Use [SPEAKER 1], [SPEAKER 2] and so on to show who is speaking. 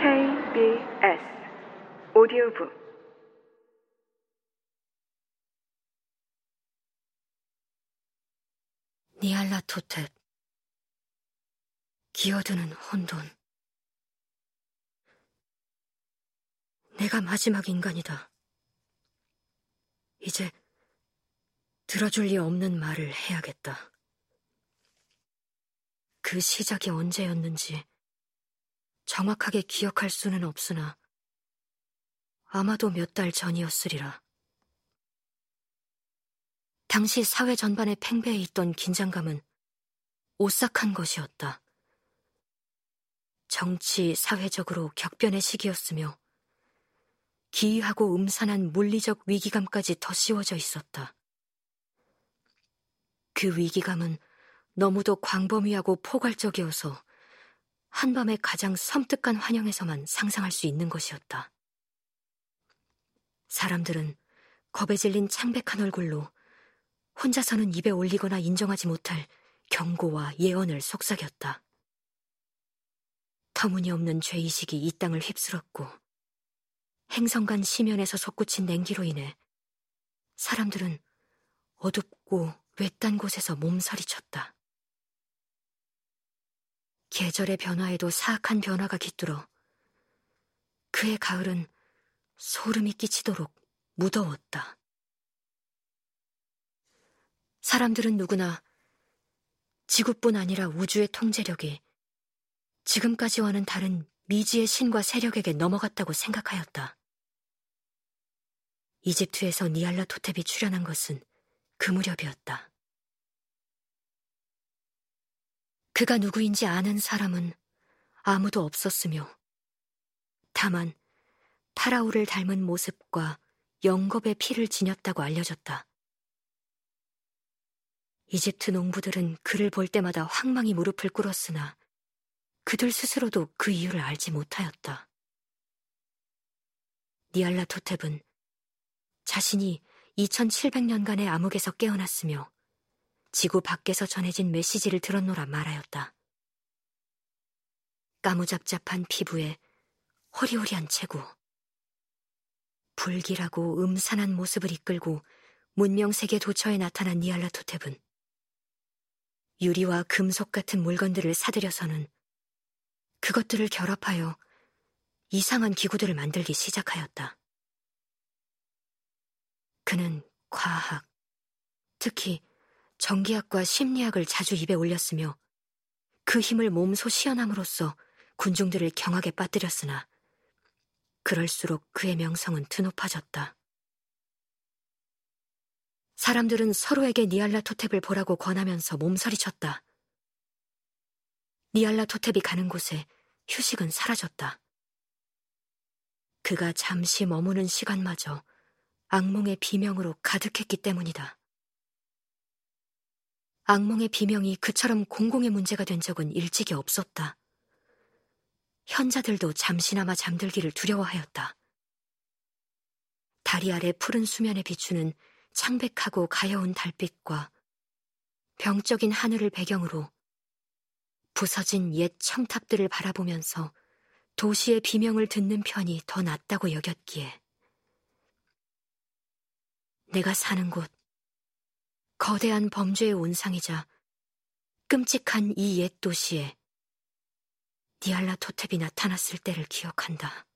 [SPEAKER 1] KBS 오디오북
[SPEAKER 2] 니알라토텟 기어드는 혼돈 내가 마지막 인간이다. 이제 들어줄 리 없는 말을 해야겠다. 그 시작이 언제였는지 정확하게 기억할 수는 없으나 아마도 몇 달 전이었으리라. 당시 사회 전반의 팽배해 있던 긴장감은 오싹한 것이었다. 정치, 사회적으로 격변의 시기였으며 기이하고 음산한 물리적 위기감까지 더 씌워져 있었다. 그 위기감은 너무도 광범위하고 포괄적이어서 한밤의 가장 섬뜩한 환영에서만 상상할 수 있는 것이었다. 사람들은 겁에 질린 창백한 얼굴로 혼자서는 입에 올리거나 인정하지 못할 경고와 예언을 속삭였다. 터무니없는 죄의식이 이 땅을 휩쓸었고 행성간 시면에서 솟구친 냉기로 인해 사람들은 어둡고 외딴 곳에서 몸서리쳤다. 계절의 변화에도 사악한 변화가 깃들어 그의 가을은 소름이 끼치도록 무더웠다. 사람들은 누구나 지구뿐 아니라 우주의 통제력이 지금까지와는 다른 미지의 신과 세력에게 넘어갔다고 생각하였다. 이집트에서 니알라 토텝이 출현한 것은 그 무렵이었다. 그가 누구인지 아는 사람은 아무도 없었으며, 다만 파라오를 닮은 모습과 영겁의 피를 지녔다고 알려졌다. 이집트 농부들은 그를 볼 때마다 황망히 무릎을 꿇었으나 그들 스스로도 그 이유를 알지 못하였다. 니알라 토텝은 자신이 2700년간의 암흑에서 깨어났으며 지구 밖에서 전해진 메시지를 들었노라 말하였다. 까무잡잡한 피부에 허리호리한 체구, 불길하고 음산한 모습을 이끌고 문명세계 도처에 나타난 니알라 토텝은 유리와 금속 같은 물건들을 사들여서는 그것들을 결합하여 이상한 기구들을 만들기 시작하였다. 그는 과학, 특히 전기학과 심리학을 자주 입에 올렸으며 그 힘을 몸소 시연함으로써 군중들을 경악에 빠뜨렸으나 그럴수록 그의 명성은 드높아졌다. 사람들은 서로에게 니알라 토탭을 보라고 권하면서 몸서리쳤다. 니알라 토탭이 가는 곳에 휴식은 사라졌다. 그가 잠시 머무는 시간마저 악몽의 비명으로 가득했기 때문이다. 악몽의 비명이 그처럼 공공의 문제가 된 적은 일찍이 없었다. 현자들도 잠시나마 잠들기를 두려워하였다. 다리 아래 푸른 수면에 비추는 창백하고 가여운 달빛과 병적인 하늘을 배경으로 부서진 옛 첨탑들을 바라보면서 도시의 비명을 듣는 편이 더 낫다고 여겼기에 내가 사는 곳, 거대한 범죄의 온상이자 끔찍한 이 옛 도시에 니알라 토탭이 나타났을 때를 기억한다.